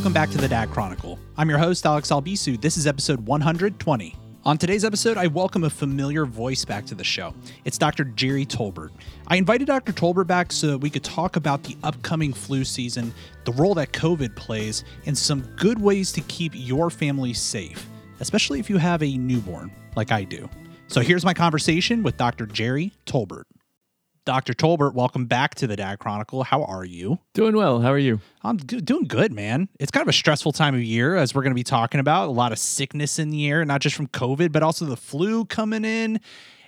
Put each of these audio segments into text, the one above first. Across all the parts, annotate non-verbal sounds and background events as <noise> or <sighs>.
Welcome back to the Dad Chronicle. I'm your host, Alex Albisu. This is episode 120. On today's episode, I welcome a familiar voice back to the show. It's Dr. Gerry Tolbert. I invited Dr. Tolbert back so that we could talk about the upcoming flu season, the role that COVID plays, and some good ways to keep your family safe, especially if you have a newborn like I do. So here's my conversation with Dr. Gerry Tolbert. Dr. Tolbert, welcome back to the Dad Chronicle. How are you? Doing well. How are you? I'm doing good, man. It's kind of a stressful time of year, as we're going to be talking about. A lot of sickness in the air, not just from COVID, but also the flu coming in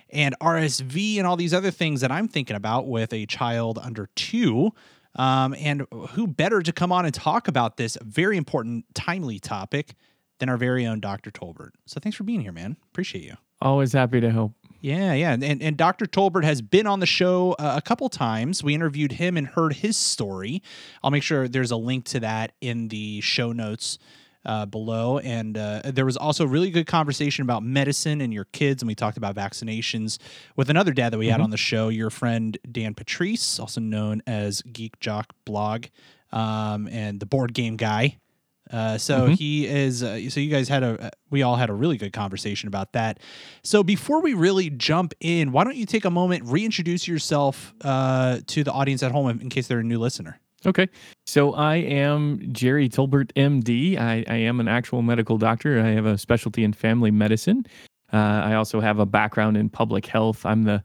and RSV and all these other things that I'm thinking about with a child under two. Um, and who better to come on and talk about this very important, timely topic than our very own Dr. Tolbert? So thanks for being here, man. Appreciate you. Always happy to help. Yeah, yeah. And, and Dr. Tolbert has been on the show uh, a couple times. We interviewed him and heard his story. I'll make sure there's a link to that in the show notes uh, below. And uh, there was also a really good conversation about medicine and your kids. And we talked about vaccinations with another dad that we had on the show, your friend Dan Patrice, also known as Geek Jock Blog um, and the board game guy. Uh, so Mhm. he is. Uh, so you guys had a. We all had a really good conversation about that. So before we really jump in, why don't you take a moment, reintroduce yourself uh, to the audience at home in case they're a new listener. Okay. So I am Gerry Tolbert, MD. I, I am an actual medical doctor. I have a specialty in family medicine. Uh, I also have a background in public health. I'm the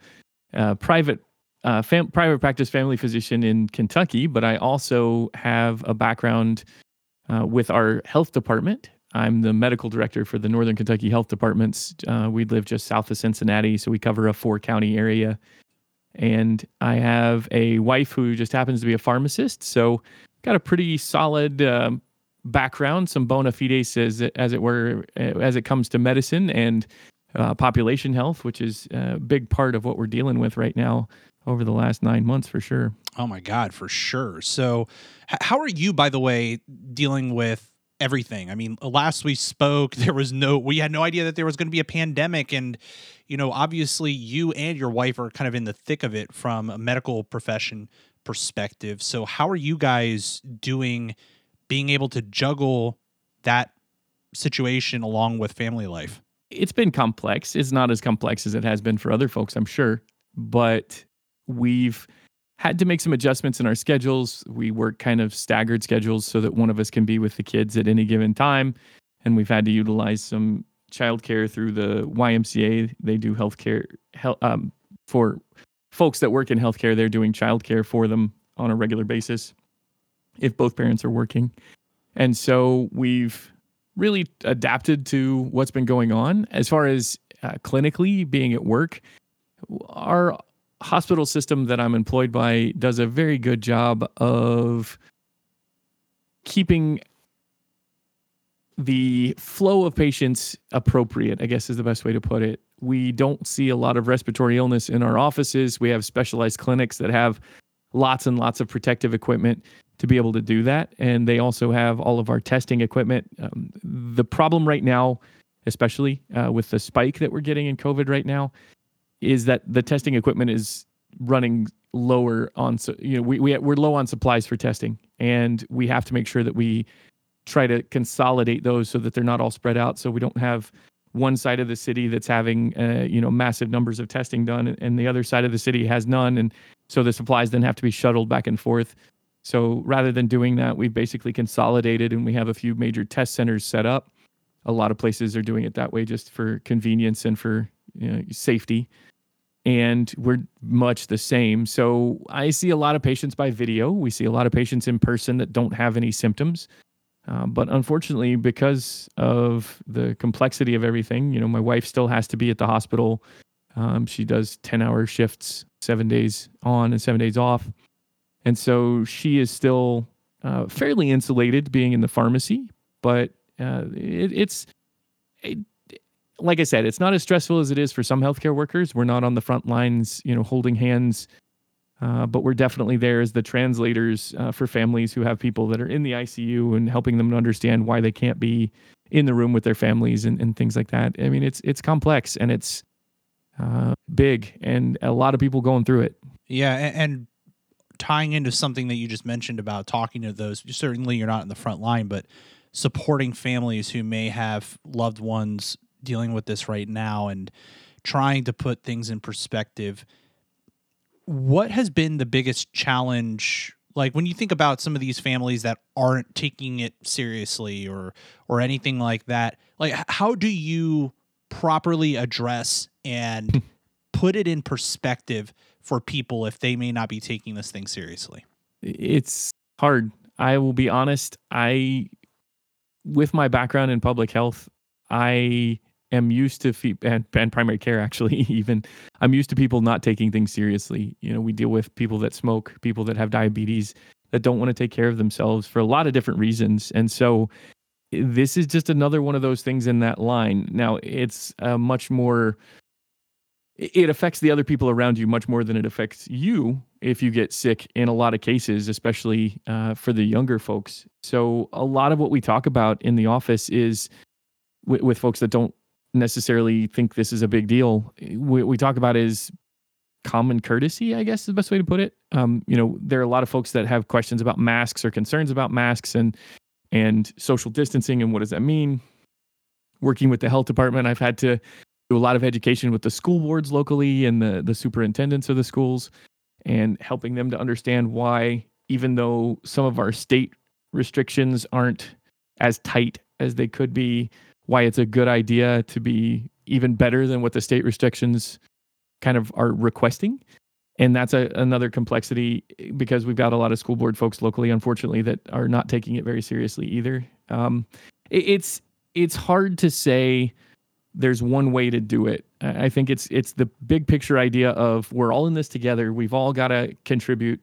uh, private uh, fam- private practice family physician in Kentucky, but I also have a background uh, with our health department. I'm the medical director for the Northern Kentucky Health Departments. Uh, we live just south of Cincinnati, so we cover a four county area. And I have a wife who just happens to be a pharmacist. So, got a pretty solid um, background, some bona fides, as, it- as it were, uh, as it comes to medicine and uh, population health, which is a big part of what we're dealing with right now over the last nine months for sure. Oh my God, for sure. So, h- how are you, by the way, dealing with everything? I mean, last we spoke, there was no, we had no idea that there was going to be a pandemic. And, you know, obviously you and your wife are kind of in the thick of it from a medical profession perspective. So, how are you guys doing being able to juggle that situation along with family life? it's been complex. It's not as complex as it has been for other folks, I'm sure, but we've had to make some adjustments in our schedules. We work kind of staggered schedules so that one of us can be with the kids at any given time. And we've had to utilize some childcare through the YMCA. They do healthcare help, um, for folks that work in healthcare. They're doing childcare for them on a regular basis if both parents are working. And so we've really adapted to what's been going on as far as uh, clinically being at work. Our hospital system that I'm employed by does a very good job of keeping the flow of patients appropriate, I guess is the best way to put it. We don't see a lot of respiratory illness in our offices. We have specialized clinics that have lots and lots of protective equipment to be able to do that. And they also have all of our testing equipment. Um, the problem right now, especially uh, with the spike that we're getting in COVID right now, is that the testing equipment is running lower on. So, you know, we, we we're low on supplies for testing, and we have to make sure that we try to consolidate those so that they're not all spread out. So we don't have one side of the city that's having uh, you know massive numbers of testing done, and the other side of the city has none, and so the supplies then have to be shuttled back and forth. So rather than doing that, we've basically consolidated and we have a few major test centers set up. A lot of places are doing it that way just for convenience and for you know, safety. And we're much the same. So I see a lot of patients by video. We see a lot of patients in person that don't have any symptoms. Uh, but unfortunately, because of the complexity of everything, you know, my wife still has to be at the hospital. Um, she does 10 hour shifts, seven days on and seven days off. And so she is still uh, fairly insulated being in the pharmacy, but uh, it, it's it, like I said, it's not as stressful as it is for some healthcare workers. We're not on the front lines, you know, holding hands, uh, but we're definitely there as the translators uh, for families who have people that are in the ICU and helping them to understand why they can't be in the room with their families and, and things like that. I mean, it's it's complex and it's uh, big, and a lot of people going through it. Yeah, a- and tying into something that you just mentioned about talking to those, certainly you're not in the front line, but supporting families who may have loved ones dealing with this right now and trying to put things in perspective. What has been the biggest challenge like when you think about some of these families that aren't taking it seriously or or anything like that like how do you properly address and <laughs> put it in perspective for people if they may not be taking this thing seriously it's hard i will be honest i with my background in public health i am used to fe- and, and primary care actually <laughs> even. I'm used to people not taking things seriously. You know we deal with people that smoke people that have diabetes that don't want to take care of themselves for a lot of different reasons. And so this is just another one of those things in that line. Now it's a much more it affects the other people around you much more than it affects you if you get sick in a lot of cases especially uh, for the younger folks. So a lot of what we talk about in the office is with folks that don't necessarily think this is a big deal. What we talk about is common courtesy, I guess is the best way to put it. Um, you know, there are a lot of folks that have questions about masks or concerns about masks and and social distancing and what does that mean. Working with the health department, I've had to do a lot of education with the school boards locally and the the superintendents of the schools and helping them to understand why even though some of our state restrictions aren't as tight as they could be why it's a good idea to be even better than what the state restrictions kind of are requesting. And that's a, another complexity because we've got a lot of school board folks locally, unfortunately, that are not taking it very seriously either. Um, it, it's it's hard to say there's one way to do it. I think it's it's the big picture idea of we're all in this together. We've all got to contribute.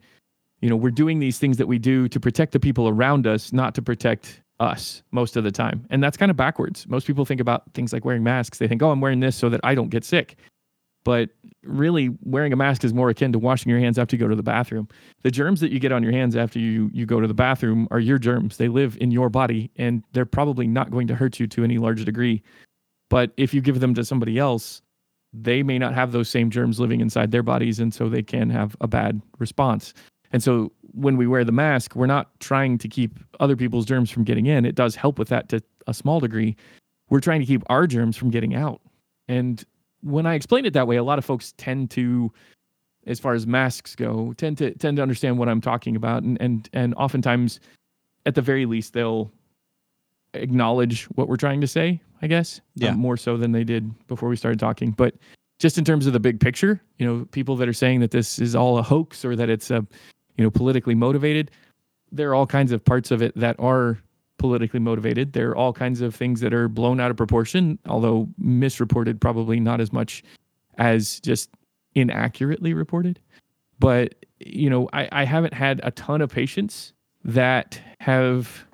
You know, we're doing these things that we do to protect the people around us, not to protect us most of the time. And that's kind of backwards. Most people think about things like wearing masks. They think, oh, I'm wearing this so that I don't get sick. But really, wearing a mask is more akin to washing your hands after you go to the bathroom. The germs that you get on your hands after you, you go to the bathroom are your germs. They live in your body and they're probably not going to hurt you to any large degree. But if you give them to somebody else, they may not have those same germs living inside their bodies. And so they can have a bad response. And so when we wear the mask, we're not trying to keep other people's germs from getting in. It does help with that to a small degree. We're trying to keep our germs from getting out. And when I explain it that way, a lot of folks tend to, as far as masks go, tend to tend to understand what I'm talking about. And and and oftentimes, at the very least, they'll acknowledge what we're trying to say, I guess. Yeah. Um, more so than they did before we started talking. But just in terms of the big picture, you know, people that are saying that this is all a hoax or that it's a you know, politically motivated. There are all kinds of parts of it that are politically motivated. There are all kinds of things that are blown out of proportion, although misreported probably not as much as just inaccurately reported. But, you know, I, I haven't had a ton of patients that have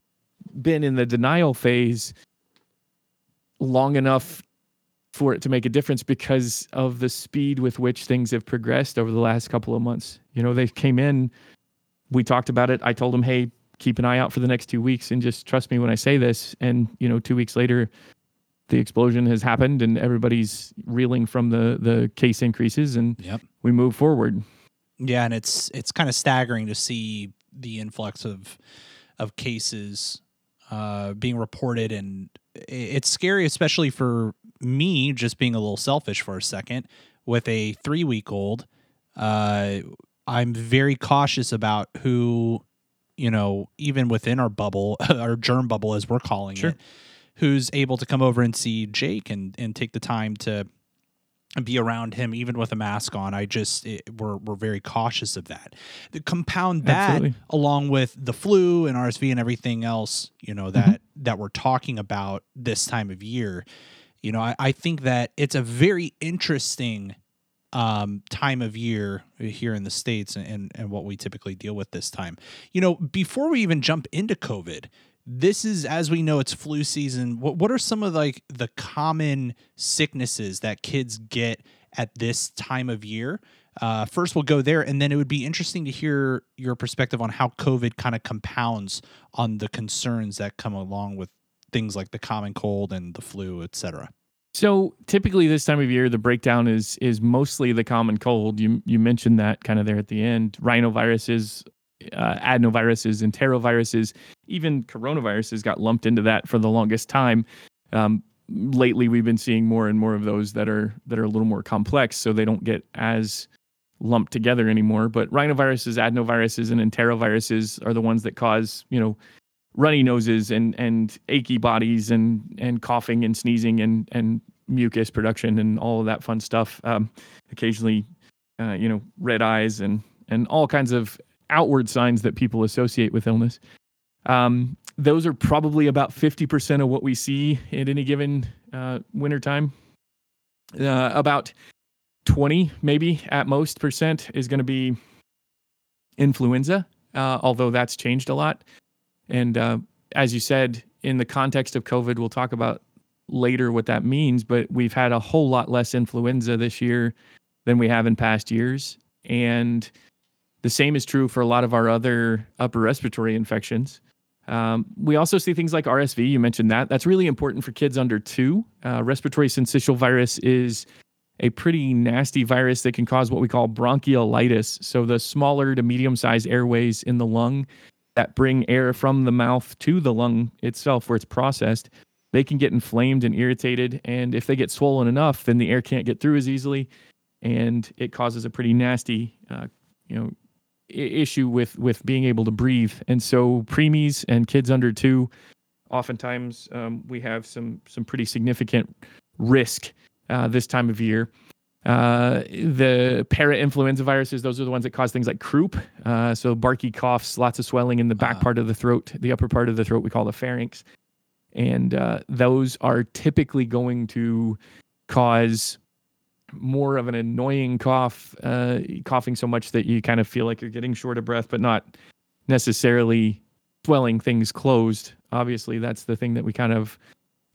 been in the denial phase long enough for it to make a difference because of the speed with which things have progressed over the last couple of months. You know, they came in, we talked about it. I told them, hey, keep an eye out for the next two weeks and just trust me when I say this. And, you know, two weeks later, the explosion has happened and everybody's reeling from the the case increases and yep. we move forward. Yeah, and it's it's kind of staggering to see the influx of of cases uh, being reported, and it's scary, especially for me, just being a little selfish for a second, with a three week old. Uh, I'm very cautious about who, you know, even within our bubble, <laughs> our germ bubble, as we're calling sure. it, who's able to come over and see Jake and and take the time to be around him even with a mask on i just it, we're, we're very cautious of that the compound that Absolutely. along with the flu and rsv and everything else you know that mm-hmm. That we're talking about this time of year you know I, I think that it's a very interesting um, time of year here in the states and, and and what we typically deal with this time. You know before we even jump into covid this is as we know it's flu season. What, what are some of like the common sicknesses that kids get at this time of year uh, first we'll go there and then it would be interesting to hear your perspective on how covid kind of compounds on the concerns that come along with things like the common cold and the flu etc So typically this time of year, the breakdown is is mostly the common cold. You you mentioned that kind of there at the end. Rhinoviruses, uh, adenoviruses, enteroviruses, even coronaviruses got lumped into that for the longest time. Um, lately, we've been seeing more and more of those that are that are a little more complex, so they don't get as lumped together anymore. But rhinoviruses, adenoviruses, and enteroviruses are the ones that cause you know runny noses and and achy bodies and and coughing and sneezing and and mucus production and all of that fun stuff. Um, occasionally, uh, you know, red eyes and and all kinds of outward signs that people associate with illness. Um, those are probably about 50% of what we see at any given uh, wintertime. Uh, about 20, maybe at most percent, is going to be influenza, uh, although that's changed a lot. And uh, as you said, in the context of COVID, we'll talk about later what that means, but we've had a whole lot less influenza this year than we have in past years. And the same is true for a lot of our other upper respiratory infections. Um, we also see things like RSV. You mentioned that. That's really important for kids under two. Uh, respiratory syncytial virus is a pretty nasty virus that can cause what we call bronchiolitis. So, the smaller to medium sized airways in the lung that bring air from the mouth to the lung itself where it's processed, they can get inflamed and irritated. And if they get swollen enough, then the air can't get through as easily. And it causes a pretty nasty, uh, you know, issue with with being able to breathe. And so preemies and kids under two, oftentimes um, we have some some pretty significant risk uh, this time of year. Uh, the para-influenza viruses, those are the ones that cause things like croup. Uh, so barky coughs, lots of swelling in the back uh part of the throat, the upper part of the throat we call the pharynx. And uh, those are typically going to cause more of an annoying cough, uh, coughing so much that you kind of feel like you're getting short of breath, but not necessarily swelling things closed. Obviously, that's the thing that we kind of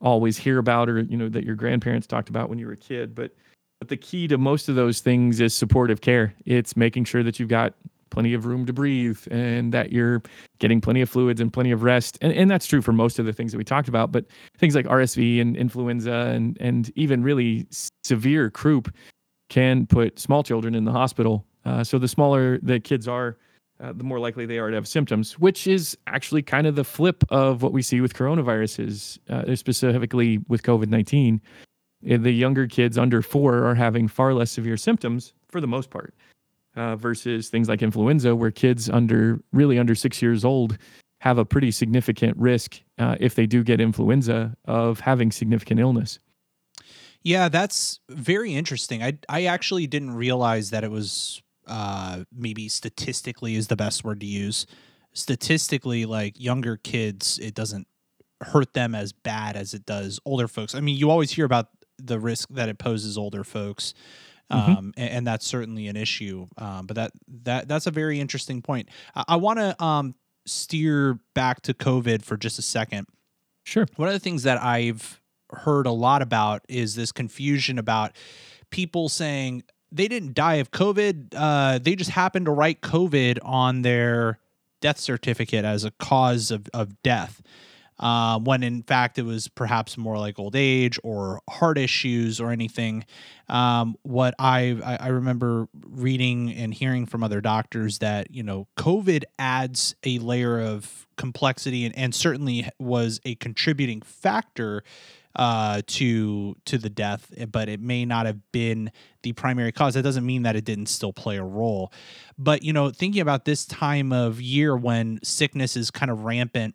always hear about, or you know, that your grandparents talked about when you were a kid. But but the key to most of those things is supportive care. It's making sure that you've got plenty of room to breathe and that you're getting plenty of fluids and plenty of rest. And, and that's true for most of the things that we talked about, but things like RSV and influenza and, and even really severe croup can put small children in the hospital. Uh, so the smaller the kids are, uh, the more likely they are to have symptoms, which is actually kind of the flip of what we see with coronaviruses, uh, specifically with COVID 19. Uh, the younger kids under four are having far less severe symptoms for the most part, uh, versus things like influenza, where kids under really under six years old have a pretty significant risk uh, if they do get influenza of having significant illness. Yeah, that's very interesting. I I actually didn't realize that it was uh, maybe statistically is the best word to use. Statistically, like younger kids, it doesn't hurt them as bad as it does older folks. I mean, you always hear about the risk that it poses older folks. Mm-hmm. Um, and, and, that's certainly an issue. Um, but that that that's a very interesting point. I, I want to um, steer back to COVID for just a second. Sure. One of the things that I've heard a lot about is this confusion about people saying they didn't die of COVID. Uh, they just happened to write COVID on their death certificate as a cause of, of death uh, when in fact it was perhaps more like old age or heart issues or anything. Um, what I, I remember reading and hearing from other doctors that you know COVID adds a layer of complexity and, and certainly was a contributing factor uh, to to the death, but it may not have been the primary cause. That doesn't mean that it didn't still play a role. But you know, thinking about this time of year when sickness is kind of rampant,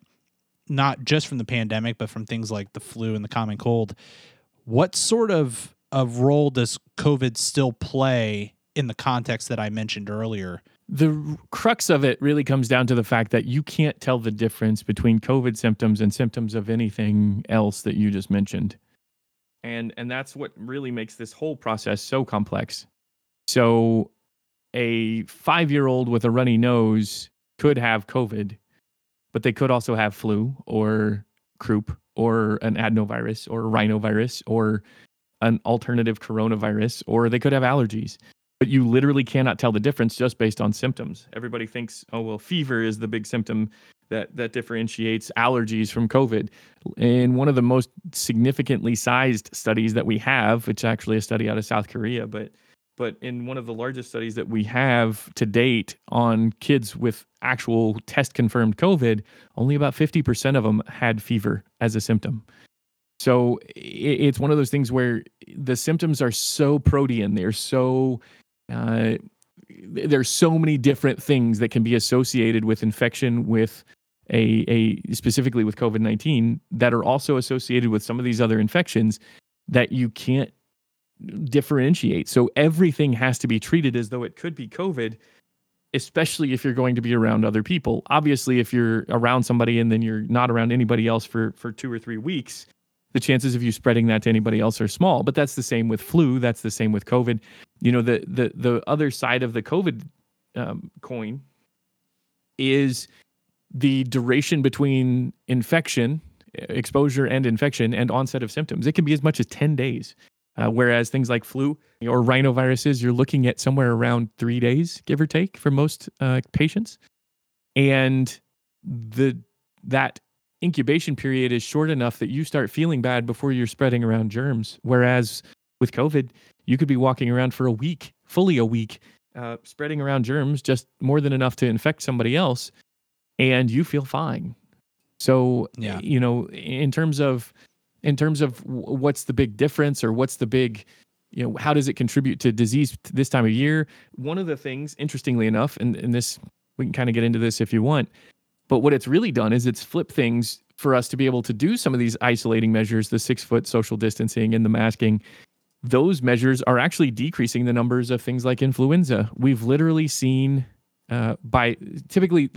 not just from the pandemic, but from things like the flu and the common cold. What sort of of role does COVID still play in the context that I mentioned earlier? The crux of it really comes down to the fact that you can't tell the difference between COVID symptoms and symptoms of anything else that you just mentioned. And and that's what really makes this whole process so complex. So a 5-year-old with a runny nose could have COVID but they could also have flu or croup or an adenovirus or rhinovirus or an alternative coronavirus, or they could have allergies. But you literally cannot tell the difference just based on symptoms. Everybody thinks, oh, well, fever is the big symptom that that differentiates allergies from COVID. In one of the most significantly sized studies that we have, it's actually a study out of South Korea, but but in one of the largest studies that we have to date on kids with actual test confirmed COVID, only about 50% of them had fever as a symptom. So it's one of those things where the symptoms are so protean, they're so uh, there's so many different things that can be associated with infection with a, a specifically with COVID 19 that are also associated with some of these other infections that you can't differentiate. So everything has to be treated as though it could be COVID, especially if you're going to be around other people. Obviously, if you're around somebody and then you're not around anybody else for, for two or three weeks, the chances of you spreading that to anybody else are small. But that's the same with flu. That's the same with COVID. You know, the the the other side of the COVID um, coin is the duration between infection, exposure and infection, and onset of symptoms. It can be as much as 10 days. Uh, whereas things like flu or rhinoviruses, you're looking at somewhere around three days, give or take, for most uh, patients. And the that incubation period is short enough that you start feeling bad before you're spreading around germs. Whereas with COVID, you could be walking around for a week, fully a week, uh, spreading around germs, just more than enough to infect somebody else and you feel fine. So, yeah. you know, in terms of in terms of what's the big difference or what's the big you know how does it contribute to disease this time of year one of the things interestingly enough and, and this we can kind of get into this if you want but what it's really done is it's flipped things for us to be able to do some of these isolating measures the six foot social distancing and the masking those measures are actually decreasing the numbers of things like influenza we've literally seen uh, by typically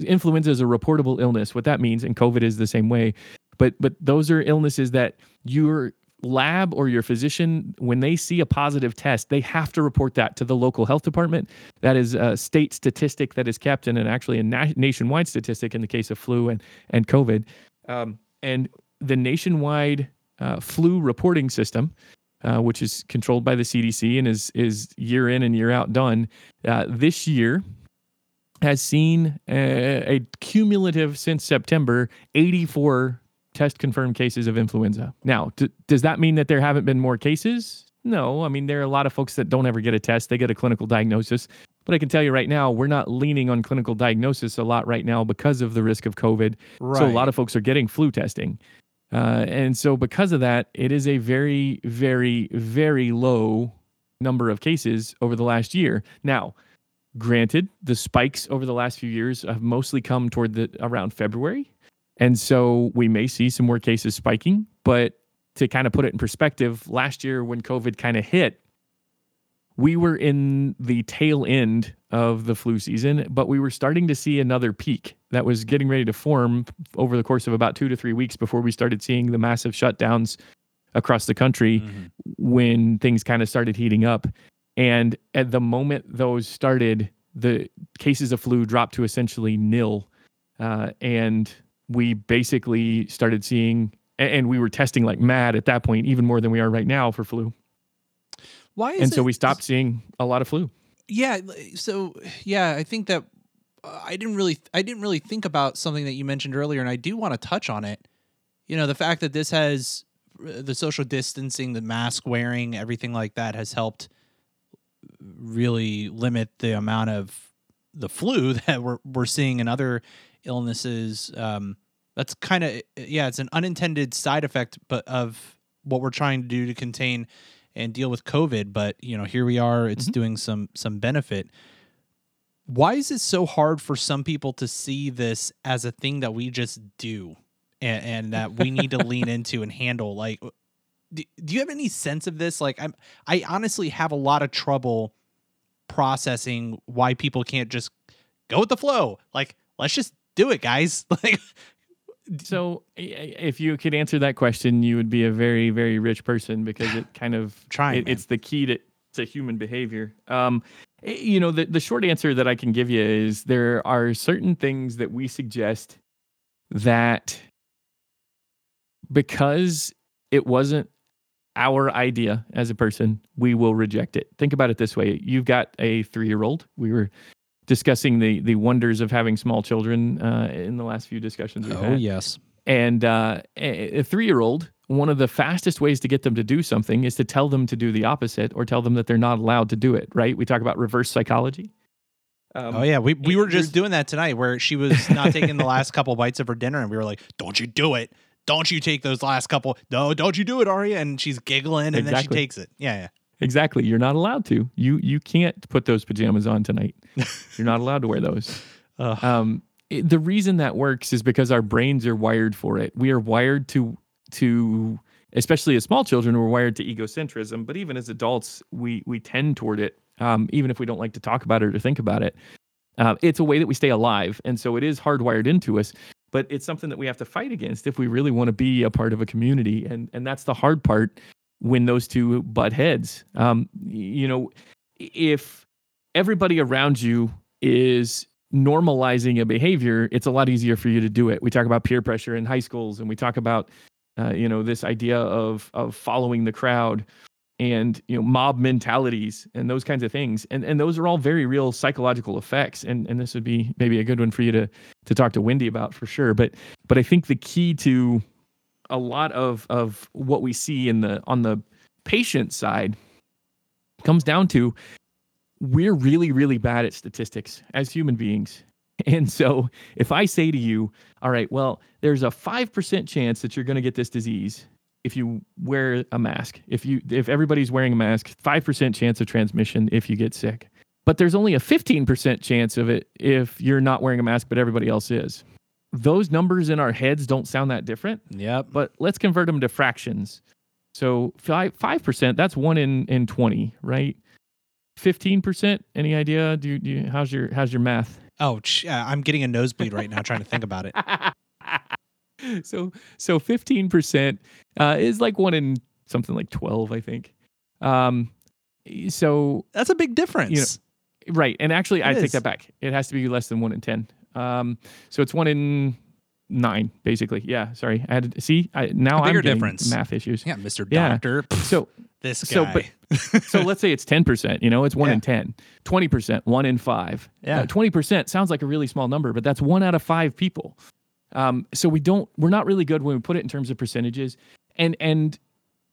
influenza is a reportable illness. What that means, and COVID is the same way, but but those are illnesses that your lab or your physician, when they see a positive test, they have to report that to the local health department. That is a state statistic that is kept and actually a na- nationwide statistic in the case of flu and and COVID. Um, and the nationwide uh, flu reporting system uh, which is controlled by the CDC and is is year in and year out done. Uh, this year, has seen a, a cumulative since September 84 test confirmed cases of influenza. Now, d- does that mean that there haven't been more cases? No. I mean, there are a lot of folks that don't ever get a test, they get a clinical diagnosis. But I can tell you right now, we're not leaning on clinical diagnosis a lot right now because of the risk of COVID. Right. So a lot of folks are getting flu testing. Uh, and so because of that, it is a very, very, very low number of cases over the last year. Now, Granted, the spikes over the last few years have mostly come toward the around February. And so we may see some more cases spiking, but to kind of put it in perspective, last year when COVID kind of hit, we were in the tail end of the flu season, but we were starting to see another peak that was getting ready to form over the course of about two to three weeks before we started seeing the massive shutdowns across the country mm-hmm. when things kind of started heating up. And at the moment those started, the cases of flu dropped to essentially nil. Uh, and we basically started seeing, and we were testing like mad at that point, even more than we are right now for flu. Why and so we stopped seeing a lot of flu. Yeah. So, yeah, I think that uh, I didn't really, I didn't really think about something that you mentioned earlier, and I do want to touch on it. You know, the fact that this has uh, the social distancing, the mask wearing, everything like that has helped really limit the amount of the flu <laughs> that we're we're seeing in other illnesses. Um, that's kind of yeah, it's an unintended side effect, but of what we're trying to do to contain and deal with COVID. But you know, here we are; it's mm-hmm. doing some some benefit. Why is it so hard for some people to see this as a thing that we just do and, and that we need to lean <laughs> into and handle? Like, do, do you have any sense of this? Like, I'm I honestly have a lot of trouble processing why people can't just go with the flow. Like, let's just do it, guys. <laughs> Like, so if you could answer that question, you would be a very, very rich person because it kind of <sighs> trying. It, it's the key to to human behavior. Um, you know, the the short answer that I can give you is there are certain things that we suggest that because it wasn't our idea as a person, we will reject it. Think about it this way: you've got a three-year-old. We were discussing the the wonders of having small children uh, in the last few discussions we've Oh had. yes. And uh, a, three year old, one of the fastest ways to get them to do something is to tell them to do the opposite or tell them that they're not allowed to do it. Right? We talk about reverse psychology. Um, oh yeah, we we were just doing that tonight, where she was not taking the <laughs> last couple bites of her dinner, and we were like, "Don't you do it? Don't you take those last couple? No, don't you do it, Aria?" And she's giggling, and then she takes it. Yeah, yeah. Exactly. You're not allowed to. You you can't put those pajamas on tonight. <laughs> You're not allowed to wear those. Ugh. Um, it- the reason that works is because our brains are wired for it. We are wired to to especially as small children, we're wired to egocentrism. But even as adults, we we tend toward it, um, even if we don't like to talk about it or think about it. Uh, it's a way that we stay alive, and so it is hardwired into us. But it's something that we have to fight against if we really want to be a part of a community, and and that's the hard part when those two butt heads. Um, you know, if everybody around you is normalizing a behavior, it's a lot easier for you to do it. We talk about peer pressure in high schools, and we talk about, uh, you know, this idea of of following the crowd, and you know, mob mentalities and those kinds of things, and and those are all very real psychological effects. And and this would be maybe a good one for you to to talk to Wendy about for sure. But but I think the key to a lot of of what we see in the on the patient side comes down to we're really really bad at statistics as human beings. <laughs> And so if i say to you all right well there's a 5% chance that you're going to get this disease if you wear a mask if you if everybody's wearing a mask 5% chance of transmission if you get sick. But there's only a 15% chance of it if you're not wearing a mask but everybody else is those numbers in our heads don't sound that different Yep. but let's convert them to fractions. So five five percent, that's one in in twenty, right? Fifteen percent. Any idea? Do you, do you how's your how's your math? Oh, uh, I'm getting a nosebleed right now trying to think about it. <laughs> so so fifteen percent uh, is like one in something like twelve, I think. Um, so That's a big difference. right, and actually, It I take that back. It has to be less than one in ten. Um, so it's one in nine, basically. Yeah, sorry, I had to see. I, now A bigger I'm difference. math issues. yeah, Mr. Doctor. So <laughs> this so, but- <laughs> so let's say it's 10%, you know, it's one Yeah. in 10, 20%, one in five. Yeah. Uh, 20% sounds like a really small number, but that's one out of five people. Um, so we don't, we're not really good when we put it in terms of percentages. And, and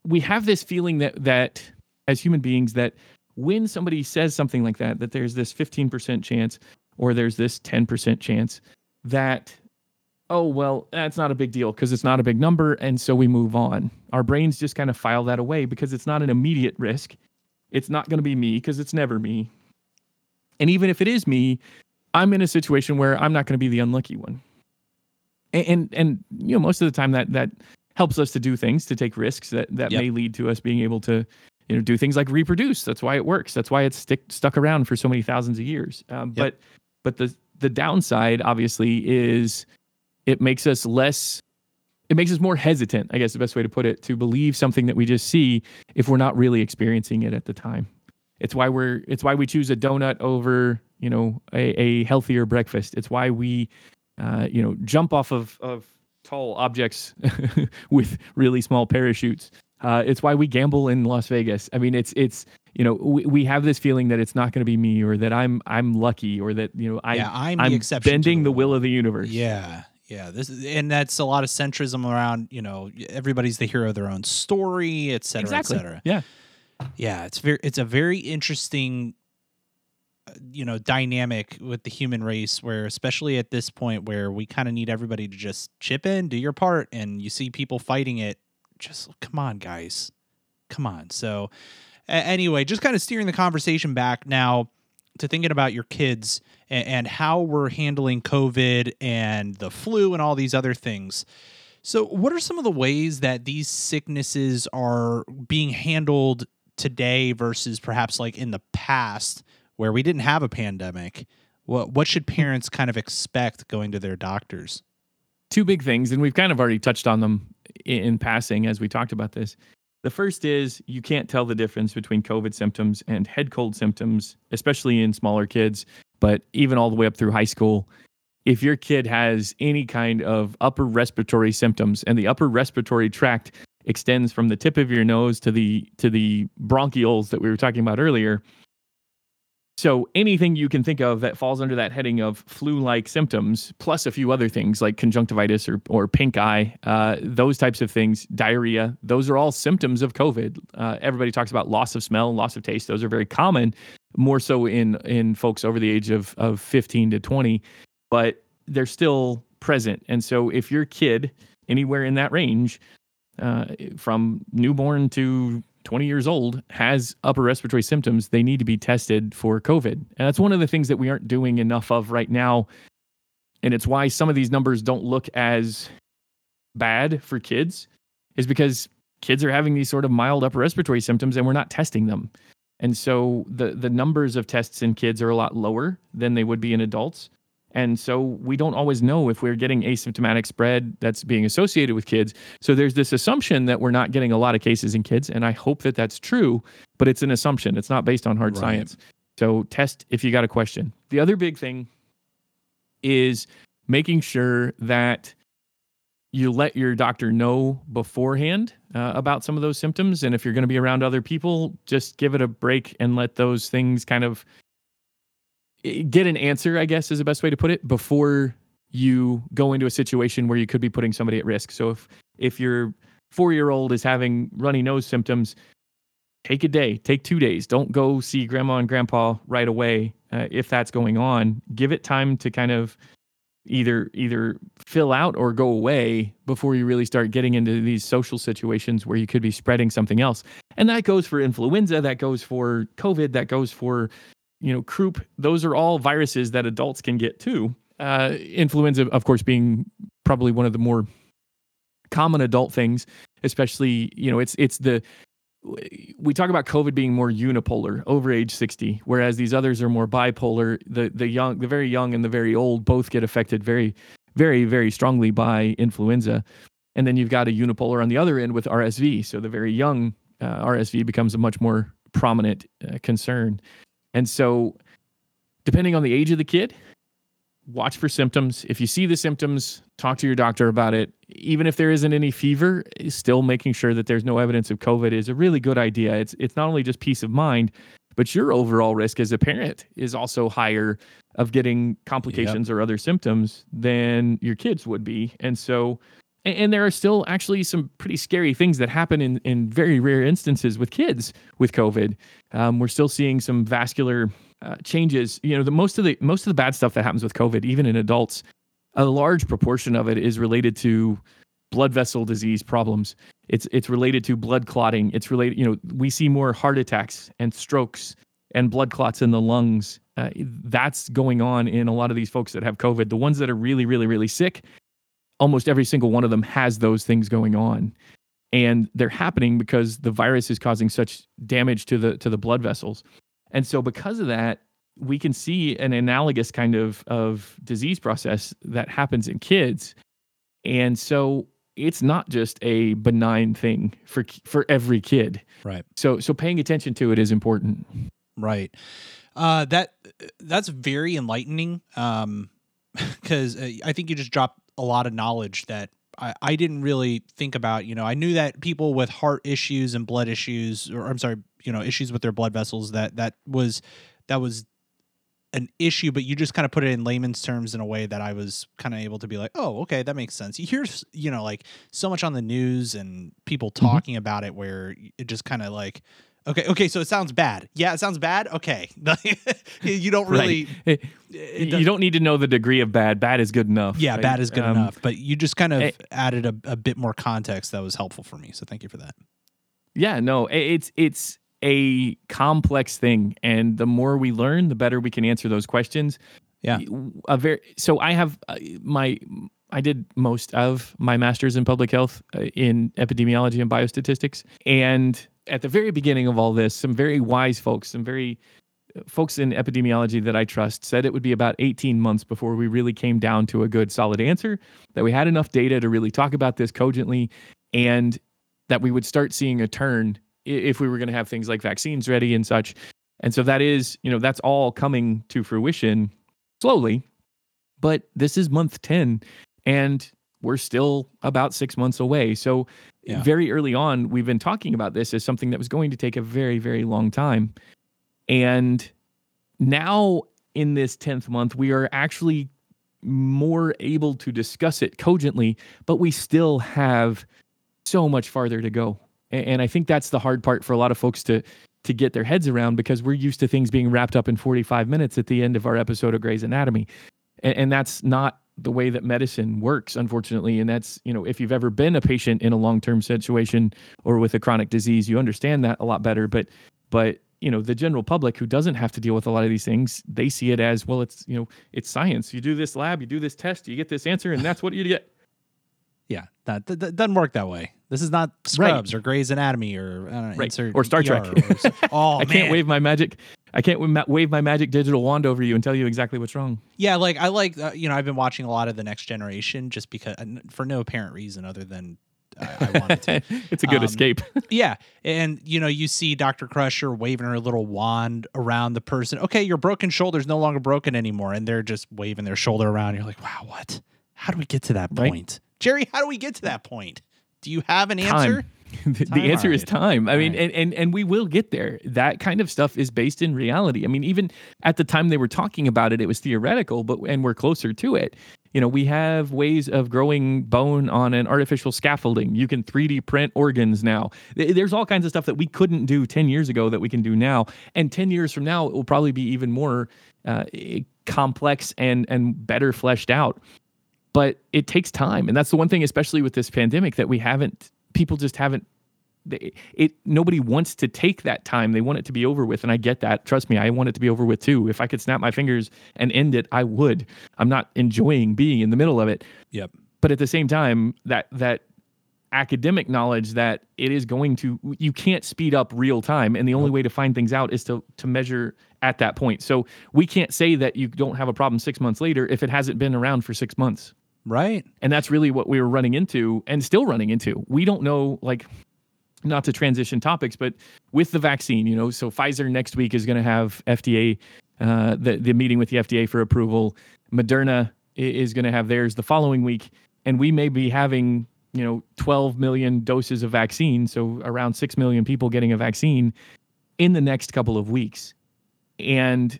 we have this feeling that, that as human beings, that when somebody says something like that, that there's this 15% chance or there's this 10% chance that oh well that's not a big deal because it's not a big number and so we move on. Our brains just kind of file that away because it's not an immediate risk. It's not going to be me because it's never me. And even if it is me i'm in a situation where i'm not going to be the unlucky one. And, and and you know most of the time that that helps us to do things to take risks that that Yep. may lead to us being able to you know do things like reproduce. That's why it works. That's why it's stick, stuck around for so many thousands of years. Um, Yep. but but the the downside obviously is it makes us less it makes us more hesitant i guess the best way to put it to believe something that we just see if we're not really experiencing it at the time. It's why we're it's why we choose a donut over you know a, a healthier breakfast. It's why we uh, you know jump off of of tall objects <laughs> with really small parachutes. Uh, it's why we gamble in las vegas. I mean it's it's you know we, we have this feeling that it's not going to be me or that i'm i'm lucky or that you know i yeah, I'm, I'm the exception. bending the rule. will of the universe. Yeah. Yeah, this is, and that's a lot of centrism around, you know, everybody's the hero of their own story, et cetera, exactly. et cetera. Yeah, Yeah, it's very it's a very interesting uh, you know, dynamic with the human race where especially at this point where we kind of need everybody to just chip in, do your part and you see people fighting it, just come on guys. Come on. So anyway, just kind of steering the conversation back now to thinking about your kids and, and how we're handling COVID and the flu and all these other things. So, what are some of the ways that these sicknesses are being handled today versus perhaps like in the past where we didn't have a pandemic? What what should parents kind of expect going to their doctors? two big things, and we've kind of already touched on them in, in passing as we talked about this. The first is you can't tell the difference between COVID symptoms and head cold symptoms, especially in smaller kids, but even all the way up through high school. If your kid has any kind of upper respiratory symptoms and the upper respiratory tract extends from the tip of your nose to the to the bronchioles that we were talking about earlier, So anything you can think of that falls under that heading of flu-like symptoms, plus a few other things like conjunctivitis or, or pink eye, uh, those types of things, diarrhea, those are all symptoms of COVID. Uh, everybody talks about loss of smell, loss of taste. Those are very common, more so in in folks over the age of of 15 to 20, but they're still present. And so if your kid anywhere in that range, uh, from newborn to 20 years old has upper respiratory symptoms, they need to be tested for COVID. And that's one of the things that we aren't doing enough of right now. And it's why some of these numbers don't look as bad for kids, is because kids are having these sort of mild upper respiratory symptoms and we're not testing them. And so the the numbers of tests in kids are a lot lower than they would be in adults. And so we don't always know if we're getting asymptomatic spread that's being associated with kids. So there's this assumption that we're not getting a lot of cases in kids. And I hope that that's true, but it's an assumption. It's not based on hard right. science. So test if you got a question. The other big thing is making sure that you let your doctor know beforehand uh, about some of those symptoms. And if you're going to be around other people, just give it a break and let those things kind of get an answer, I guess is the best way to put it, before you go into a situation where you could be putting somebody at risk. So if if your four year old is having runny nose symptoms, take a day, take two days. Don't go see grandma and grandpa right away uh, if that's going on. Give it time to kind of either either fill out or go away before you really start getting into these social situations where you could be spreading something else. And that goes for influenza, that goes for COVID, that goes for you know, croup, those are all viruses that adults can get too. Uh, influenza, of course, being probably one of the more common adult things, especially, you know, it's it's the we talk about COVID being more unipolar over age 60, whereas these others are more bipolar. The the young, the very young and the very old both get affected very, very, very strongly by influenza. And then you've got a unipolar on the other end with RSV. So the very young uh, RSV becomes a much more prominent uh, concern. And so, depending on the age of the kid, watch for symptoms. If you see the symptoms, talk to your doctor about it. Even if there isn't any fever, still making sure that there's no evidence of COVID is a really good idea. It's it's not only just peace of mind, but your overall risk as a parent is also higher of getting complications yep. or other symptoms than your kids would be. And so and, and there are still actually some pretty scary things that happen in, in very rare instances with kids with COVID. Um, we're still seeing some vascular uh, changes. You know, the most of the most of the bad stuff that happens with COVID, even in adults, a large proportion of it is related to blood vessel disease problems. It's it's related to blood clotting. It's related. You know, we see more heart attacks and strokes and blood clots in the lungs. Uh, that's going on in a lot of these folks that have COVID. The ones that are really, really, really sick, almost every single one of them has those things going on. And they're happening because the virus is causing such damage to the to the blood vessels. And so because of that we can see an analogous kind of of disease process that happens in kids. And so it's not just a benign thing for for every kid. Right. So so paying attention to it is important. Right. Uh that that's very enlightening um <laughs> because uh, i think you just dropped a lot of knowledge that I, I didn't really think about. You know, I knew that people with heart issues and blood issues, or I'm sorry, you know, issues with their blood vessels, that that was that was an issue, but you just kind of put it in layman's terms in a way that I was kind of able to be like, oh, okay, that makes sense. You hear, you know, like so much on the news and people mm-hmm. talking mm-hmm. about it where it just kind of like, Okay. Okay. So it sounds bad. Yeah, it sounds bad. Okay. <laughs> you don't really. Right. It, you don't need to know the degree of bad. Bad is good enough. Yeah, right? bad is good um, enough. But you just kind of it, eh added a, a bit more context that was helpful for me. So thank you for that. Yeah. No. It's it's a complex thing, and the more we learn, the better we can answer those questions. Yeah. A very so I have uh, my I did most of my master's in public health uh, in epidemiology and biostatistics, and at the very beginning of all this, some very wise folks, some very uh, folks in epidemiology that I trust said it would be about 18 months before we really came down to a good solid answer, that we had enough data to really talk about this cogently, and that we would start seeing a turn if we were going to have things like vaccines ready and such. And so that is, you know, that's all coming to fruition slowly. But this is month 10 and we're still about 6 months away. So yeah. very early on, we've been talking about this as something that was going to take a very, very long time. And now in this 10th month, we are actually more able to discuss it cogently, but we still have so much farther to go. And I think that's the hard part for a lot of folks to to get their heads around because we're used to things being wrapped up in 45 minutes at the end of our episode of Grey's Anatomy. And, and that's not the way that medicine works, unfortunately. And that's, you know, if you've ever been a patient in a long term situation or with a chronic disease, you understand that a lot better. But, but, you know, the general public who doesn't have to deal with a lot of these things, they see it as, well, it's, you know, it's science. You do this lab, you do this test, you get this answer, and that's what you get. Yeah, that, that, that doesn't work that way. This is not Scrubs right. or Grey's Anatomy or know, right. or Star Trek. Or, <laughs> oh, I can't wave my magic. I can't wave my magic digital wand over you and tell you exactly what's wrong. Yeah, like I like uh, you know I've been watching a lot of the Next Generation just because for no apparent reason other than I, I wanted to. <laughs> it's a good um, escape. <laughs> yeah, and you know you see Doctor Crusher waving her little wand around the person. Okay, your broken shoulder's no longer broken anymore, and they're just waving their shoulder around. You're like, wow, what? How do we get to that right? Point? Gerry, how do we get to that point? Do you have an answer? Time. <laughs> the, the answer right. is time. I mean, right. and, and and we will get there. That kind of stuff is based in reality. I mean, even at the time they were talking about it, it was theoretical, but and we're closer to it. You know, we have ways of growing bone on an artificial scaffolding. You can 3D print organs now. There's all kinds of stuff that we couldn't do 10 years ago that we can do now. And 10 years from now, it will probably be even more uh, complex and and better fleshed out but it takes time. And that's the one thing especially with this pandemic that we haven't people just haven't it, it nobody wants to take that time. They want it to be over with. And i get that. Trust me i want it to be over with too. If i could snap my fingers and end it i would. I'm not enjoying being in the middle of it. Yep. But at the same time that that academic knowledge that it is going to you can't speed up real time. And the only way to find things out is to to measure at that point. So we can't say that you don't have a problem 6 months later if it hasn't been around for 6 months Right. And that's really what we were running into and still running into. We don't know, like, not to transition topics, but with the vaccine, you know, so Pfizer next week is going to have FDA, uh, the, the meeting with the FDA for approval. Moderna is going to have theirs the following week. And we may be having, you know, 12 million doses of vaccine. So around 6 million people getting a vaccine in the next couple of weeks. And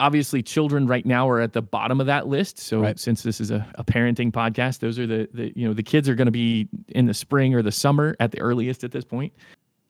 obviously children right now are at the bottom of that list so right. since this is a, a, parenting podcast those are the, the you know the kids are going to be in the spring or the summer at the earliest at this point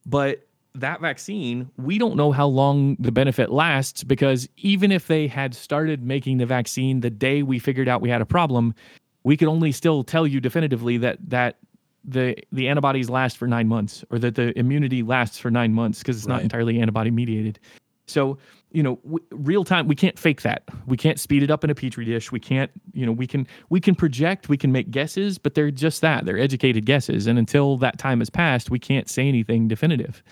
but that vaccine we don't know how long the benefit lasts because even if they had started making the vaccine the day we figured out we had a problem we could only still tell you definitively that that the the antibodies last for nine months or that the immunity lasts for nine months because it's right. not entirely antibody mediated so you know w- real time we can't fake that. We can't speed it up in a petri dish. We can't you know we can we can project we can make guesses but they're just that. They're educated guesses. And until that time has passed we can't say anything definitive.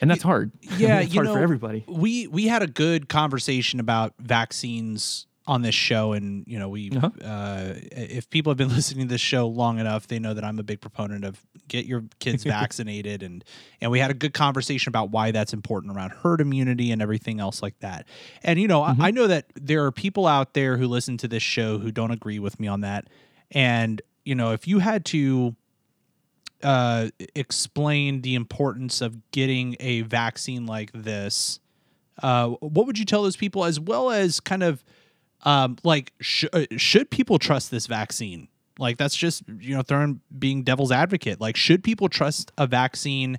And that's hard. <laughs> Yeah it's hard know, for everybody. we we had a good conversation about vaccines on this show and you know we uh-huh. uh, if people have been <laughs> listening to this show long enough they know that i'm a big proponent of get your kids <laughs> vaccinated and and we had a good conversation about why that's important around herd immunity and everything else like that and you know mm-hmm. I, I know that there are people out there who listen to this show who don't agree with me on that and you know if you had to uh, explain the importance of getting a vaccine like this uh, what would you tell those people as well as kind of um, like sh- uh, should people trust this vaccine? Like that's just you know throwing being devil's advocate. Like should people trust a vaccine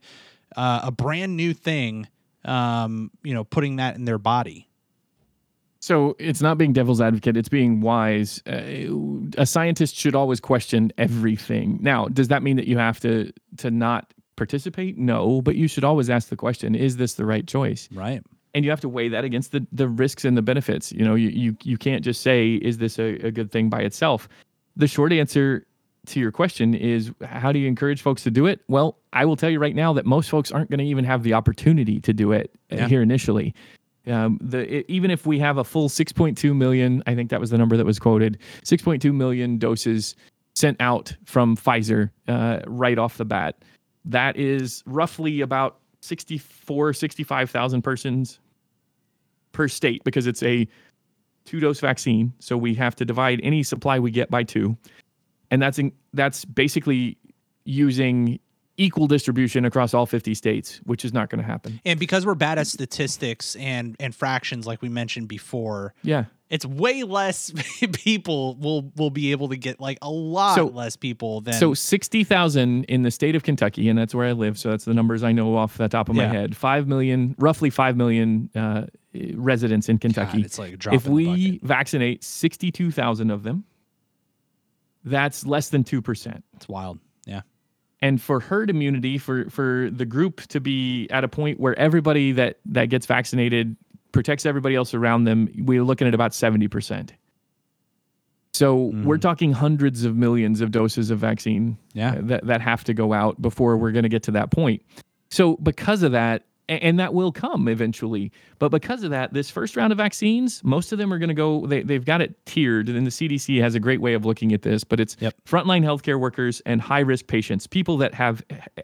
uh, a brand new thing um, you know putting that in their body? So it's not being devil's advocate it's being wise. Uh, a scientist should always question everything. Now does that mean that you have to to not participate? No but you should always ask the question is this the right choice? Right and you have to weigh that against the the risks and the benefits. You know, you you, you can't just say is this a, a good thing by itself. The short answer to your question is how do you encourage folks to do it? Well, I will tell you right now that most folks aren't going to even have the opportunity to do it uh, yeah. here initially. Um, the it, even if we have a full 6.2 million, I think that was the number that was quoted, 6.2 million doses sent out from Pfizer uh, right off the bat. That is roughly about 64, 65,000 persons per state because it's a two dose vaccine. So we have to divide any supply we get by two. And that's in, that's basically using equal distribution across all 50 states, which is not going to happen. And because we're bad at statistics and and fractions, like we mentioned before, Yeah. it's way less <laughs> people will will be able to get like a lot So- less people than So 60,000 in the state of Kentucky, and that's where I live. So that's the numbers I know off the top of my head. 5 million, roughly 5 million uh, residents in Kentucky. God, it's like a drop if we vaccinate 62,000 of them, that's less than 2%. It's wild. Yeah. And for herd immunity for for the group to be at a point where everybody that that gets vaccinated protects everybody else around them we're looking at about 70% so hmm. we're talking hundreds of millions of doses of vaccine Yeah. that, that have to go out before we're going to get to that point. So because of that and that will come eventually but because of that this first round of vaccines most of them are going to go they, they've got it tiered and the cdc has a great way of looking at this but it's Yep. frontline healthcare workers and high risk patients, people that have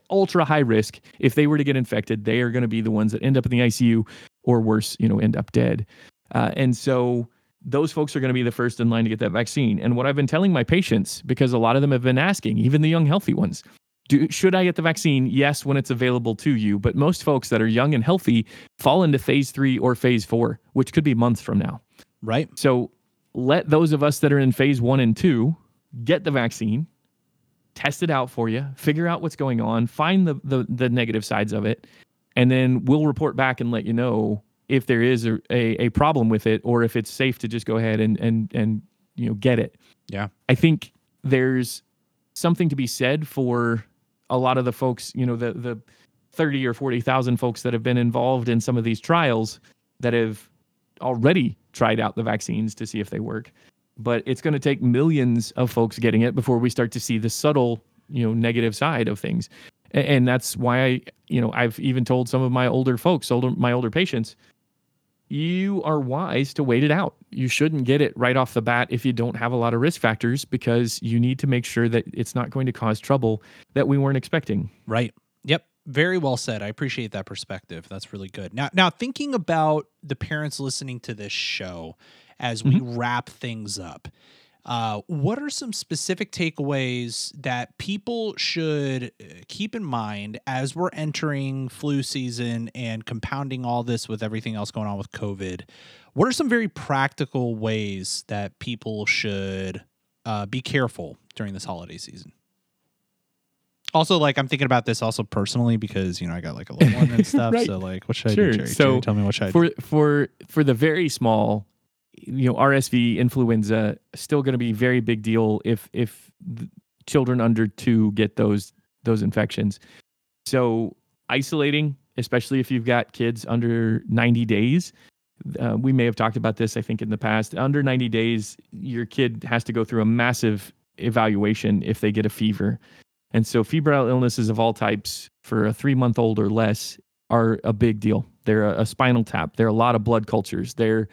ultra high risk. If they were to get infected, they are going to be the ones that end up in the ICU or worse, you know, end up dead. Uh, and so those folks are going to be the first in line to get that vaccine. And what I've been telling my patients, because a lot of them have been asking, even the young healthy ones, do, should I get the vaccine? Yes, when it's available to you. But most folks that are young and healthy fall into phase three or phase four, which could be months from now. Right. So let those of us that are in phase one and two get the vaccine, test it out for you, figure out what's going on, find the, the, the negative sides of it, and then we'll report back and let you know if there is a, a, a problem with it or if it's safe to just go ahead and, and, and you know get it. Yeah. I think there's something to be said for a lot of the folks, you know, the the 30 or 40,000 folks that have been involved in some of these trials that have already tried out the vaccines to see if they work. But it's going to take millions of folks getting it before we start to see the subtle, you know, negative side of things. And that's why I, you know, I've even told some of my older folks, older my older patients, you are wise to wait it out. You shouldn't get it right off the bat if you don't have a lot of risk factors because you need to make sure that it's not going to cause trouble that we weren't expecting. Right. Yep. Very well said. I appreciate that perspective. That's really good. Now, now thinking about the parents listening to this show as we mm-hmm. wrap things up, uh, what are some specific takeaways that people should uh, keep in mind as we're entering flu season and compounding all this with everything else going on with COVID? What are some very practical ways that people should uh, be careful during this holiday season? Also, like I'm thinking about this also personally because you know I got like a little one and <laughs> stuff. Right. So like, what should I do, Gerry? So, Gerry, tell me what should I do? For for for the very small, you know, RSV influenza still going to be very big deal if if children under 2 get those those infections. So, isolating, especially if you've got kids under 90 days, uh, we may have talked about this, I think, in the past. Under 90 days, your kid has to go through a massive evaluation if they get a fever. And so, febrile illnesses of all types for a three month old or less are a big deal. They're a, a spinal tap. They're a lot of blood cultures. They're,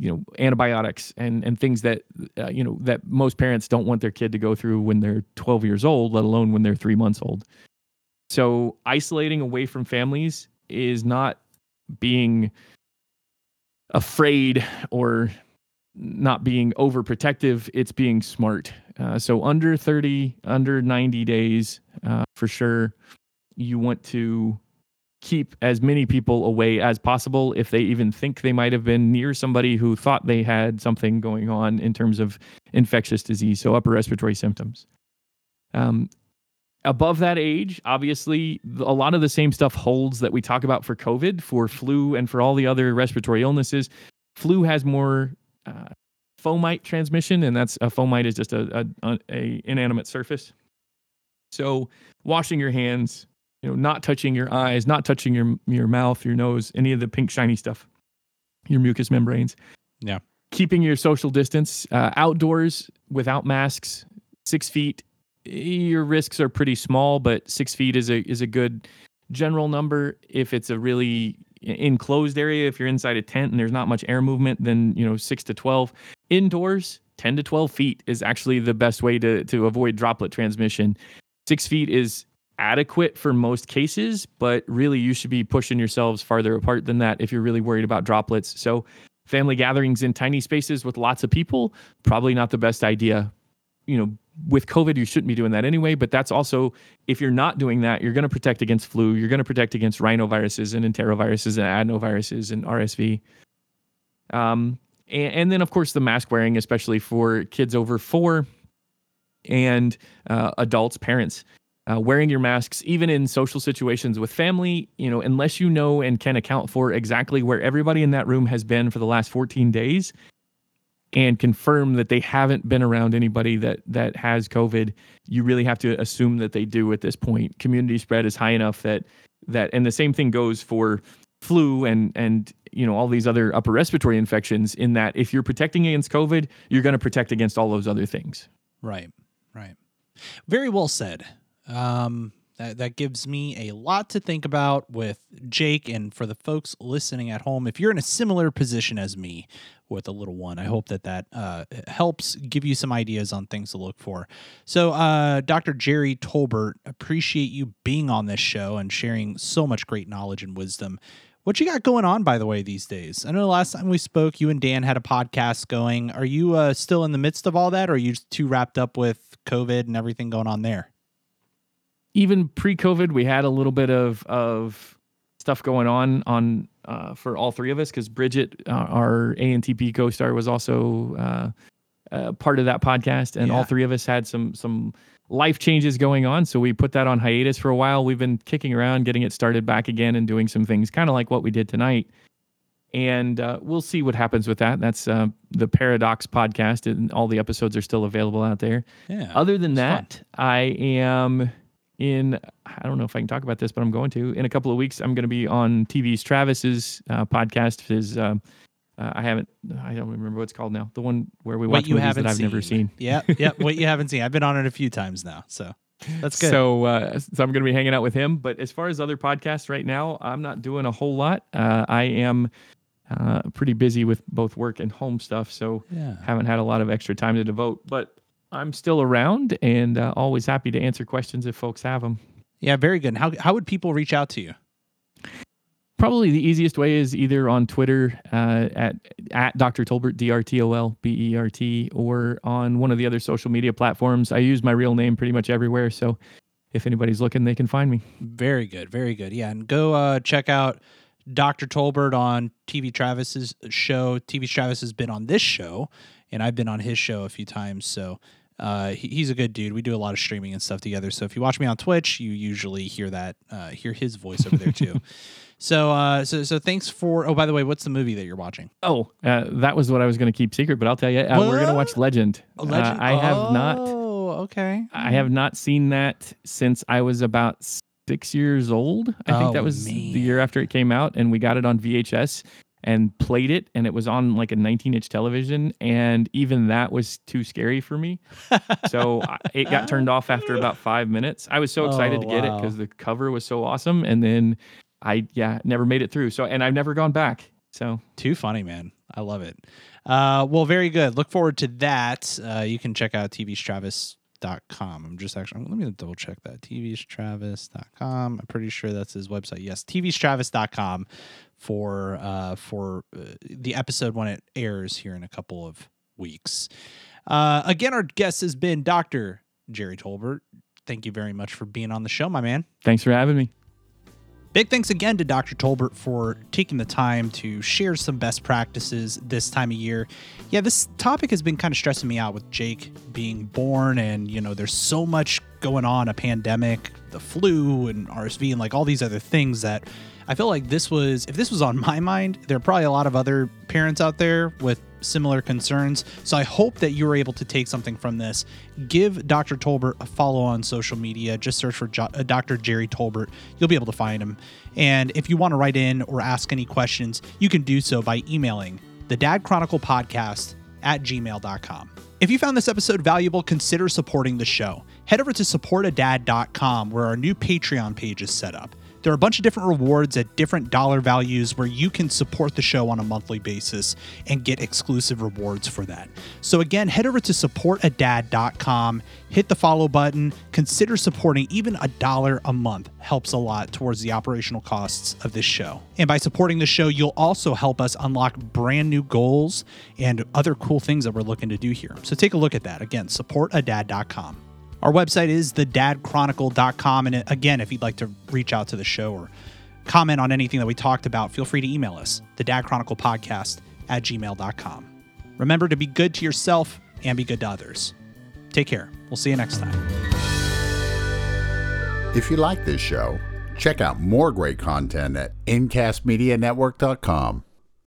you know, antibiotics and and things that uh, you know that most parents don't want their kid to go through when they're 12 years old, let alone when they're three months old. So isolating away from families is not being afraid or not being overprotective. It's being smart. Uh, so under 30, under 90 days, uh, for sure, you want to keep as many people away as possible if they even think they might have been near somebody who thought they had something going on in terms of infectious disease, so upper respiratory symptoms. Um, above that age, obviously, a lot of the same stuff holds that we talk about for COVID, for flu, and for all the other respiratory illnesses. Flu has more uh, fomite transmission, and that's a fomite is just a, a, a inanimate surface. So washing your hands, you know, not touching your eyes, not touching your your mouth, your nose, any of the pink shiny stuff, your mucous membranes. Yeah. Keeping your social distance uh, outdoors without masks, six feet. Your risks are pretty small, but six feet is a is a good general number. If it's a really enclosed area, if you're inside a tent and there's not much air movement, then you know six to twelve. Indoors, ten to twelve feet is actually the best way to to avoid droplet transmission. Six feet is adequate for most cases, but really you should be pushing yourselves farther apart than that if you're really worried about droplets. So, family gatherings in tiny spaces with lots of people, probably not the best idea. you know, with COVID, you shouldn't be doing that anyway. But that's also, if you're not doing that, you're going to protect against flu, you're going to protect against rhinoviruses and enteroviruses and adenoviruses and RSV. Um, and, and then, of course, the mask wearing, especially for kids over four and uh, adults, parents. Uh, wearing your masks, even in social situations with family, you know, unless you know and can account for exactly where everybody in that room has been for the last 14 days, and confirm that they haven't been around anybody that that has COVID, you really have to assume that they do at this point. Community spread is high enough that that, and the same thing goes for flu and and you know all these other upper respiratory infections. In that, if you're protecting against COVID, you're going to protect against all those other things. Right, right. Very well said. Um, that, that gives me a lot to think about with Jake. And for the folks listening at home, if you're in a similar position as me with a little one, I hope that that uh, helps give you some ideas on things to look for. So, uh, Dr. Gerry Tolbert, appreciate you being on this show and sharing so much great knowledge and wisdom. What you got going on, by the way, these days? I know the last time we spoke, you and Dan had a podcast going. Are you uh, still in the midst of all that, or are you too wrapped up with COVID and everything going on there? Even pre-COVID, we had a little bit of of stuff going on on uh, for all three of us because Bridget, uh, our ANTP co-star, was also uh, uh, part of that podcast, and yeah. all three of us had some some life changes going on. So we put that on hiatus for a while. We've been kicking around, getting it started back again, and doing some things, kind of like what we did tonight. And uh, we'll see what happens with that. That's uh, the Paradox podcast, and all the episodes are still available out there. Yeah. Other than that, fun. I am in I don't know if I can talk about this, but I'm going to in a couple of weeks. I'm going to be on TV's Travis's uh, podcast. His uh, uh, I haven't I don't remember what it's called now. The one where we watch movies that I've seen. never seen. Yeah, <laughs> yeah. what you haven't seen. I've been on it a few times now, so that's good. So uh, so I'm going to be hanging out with him. But as far as other podcasts right now, I'm not doing a whole lot. Uh, I am. Uh, pretty busy with both work and home stuff, so yeah. haven't had a lot of extra time to devote. But I'm still around and uh, always happy to answer questions if folks have them. Yeah, very good. How how would people reach out to you? Probably the easiest way is either on Twitter uh, at at Dr. Tolbert D R T O L B E R T or on one of the other social media platforms. I use my real name pretty much everywhere, so if anybody's looking, they can find me. Very good, very good. Yeah, and go uh, check out Dr. Tolbert on TV Travis's show. TV Travis has been on this show, and I've been on his show a few times. So uh, he, he's a good dude. We do a lot of streaming and stuff together. So if you watch me on Twitch, you usually hear that, uh, hear his voice over there too. <laughs> So, uh, so, so thanks for. Oh, by the way, what's the movie that you're watching? Oh, uh, that was what I was going to keep secret, but I'll tell you, uh, we're going to watch Legend. Legend. Uh, I have oh, not. Oh, okay. I have not seen that since I was about six years old. I oh, think that was man. the year after it came out, and we got it on VHS and played it and it was on like a 19 inch television and even that was too scary for me so it got turned off after about five minutes i was so excited oh, to get wow. it because the cover was so awesome and then i yeah never made it through so and i've never gone back so too funny man i love it uh, well very good look forward to that uh, you can check out tv travis com. I'm just actually, let me double check that. tvstravis.com. I'm pretty sure that's his website. Yes, tvstravis.com for uh, for uh, the episode when it airs here in a couple of weeks. Uh, again, our guest has been Dr. Gerry Tolbert. Thank you very much for being on the show, my man. Thanks for having me. Big thanks again to Dr. Tolbert for taking the time to share some best practices this time of year. Yeah, this topic has been kind of stressing me out with Jake being born, and you know, there's so much going on a pandemic, the flu, and RSV, and like all these other things that I feel like this was, if this was on <laughs> my mind, there are probably a lot of other parents out there with similar concerns. So I hope that you were able to take something from this. Give Dr. Tolbert a follow on social media. Just search for uh, Dr. Gerry Tolbert. You'll be able to find him. And if you want to write in or ask any questions, you can do so by emailing the Dad Chronicle Podcast at gmail.com. If you found this episode valuable, consider supporting the show. Head over to supportadad.com where our new Patreon page is set up. There are a bunch of different rewards at different dollar values where you can support the show on a monthly basis and get exclusive rewards for that. So, again, head over to supportadad.com, hit the follow button, consider supporting even a dollar a month helps a lot towards the operational costs of this show. And by supporting the show, you'll also help us unlock brand new goals and other cool things that we're looking to do here. So, take a look at that. Again, supportadad.com. Our website is thedadchronicle.com. And uh, again, if you'd like to reach out to the show or comment on anything that we talked about, feel free to email us, the Dad Chronicle Podcast at gmail.com. Remember to be good to yourself and be good to others. Take care. We'll see you next time. If you like this show, check out more great content at incastmedianetwork.com.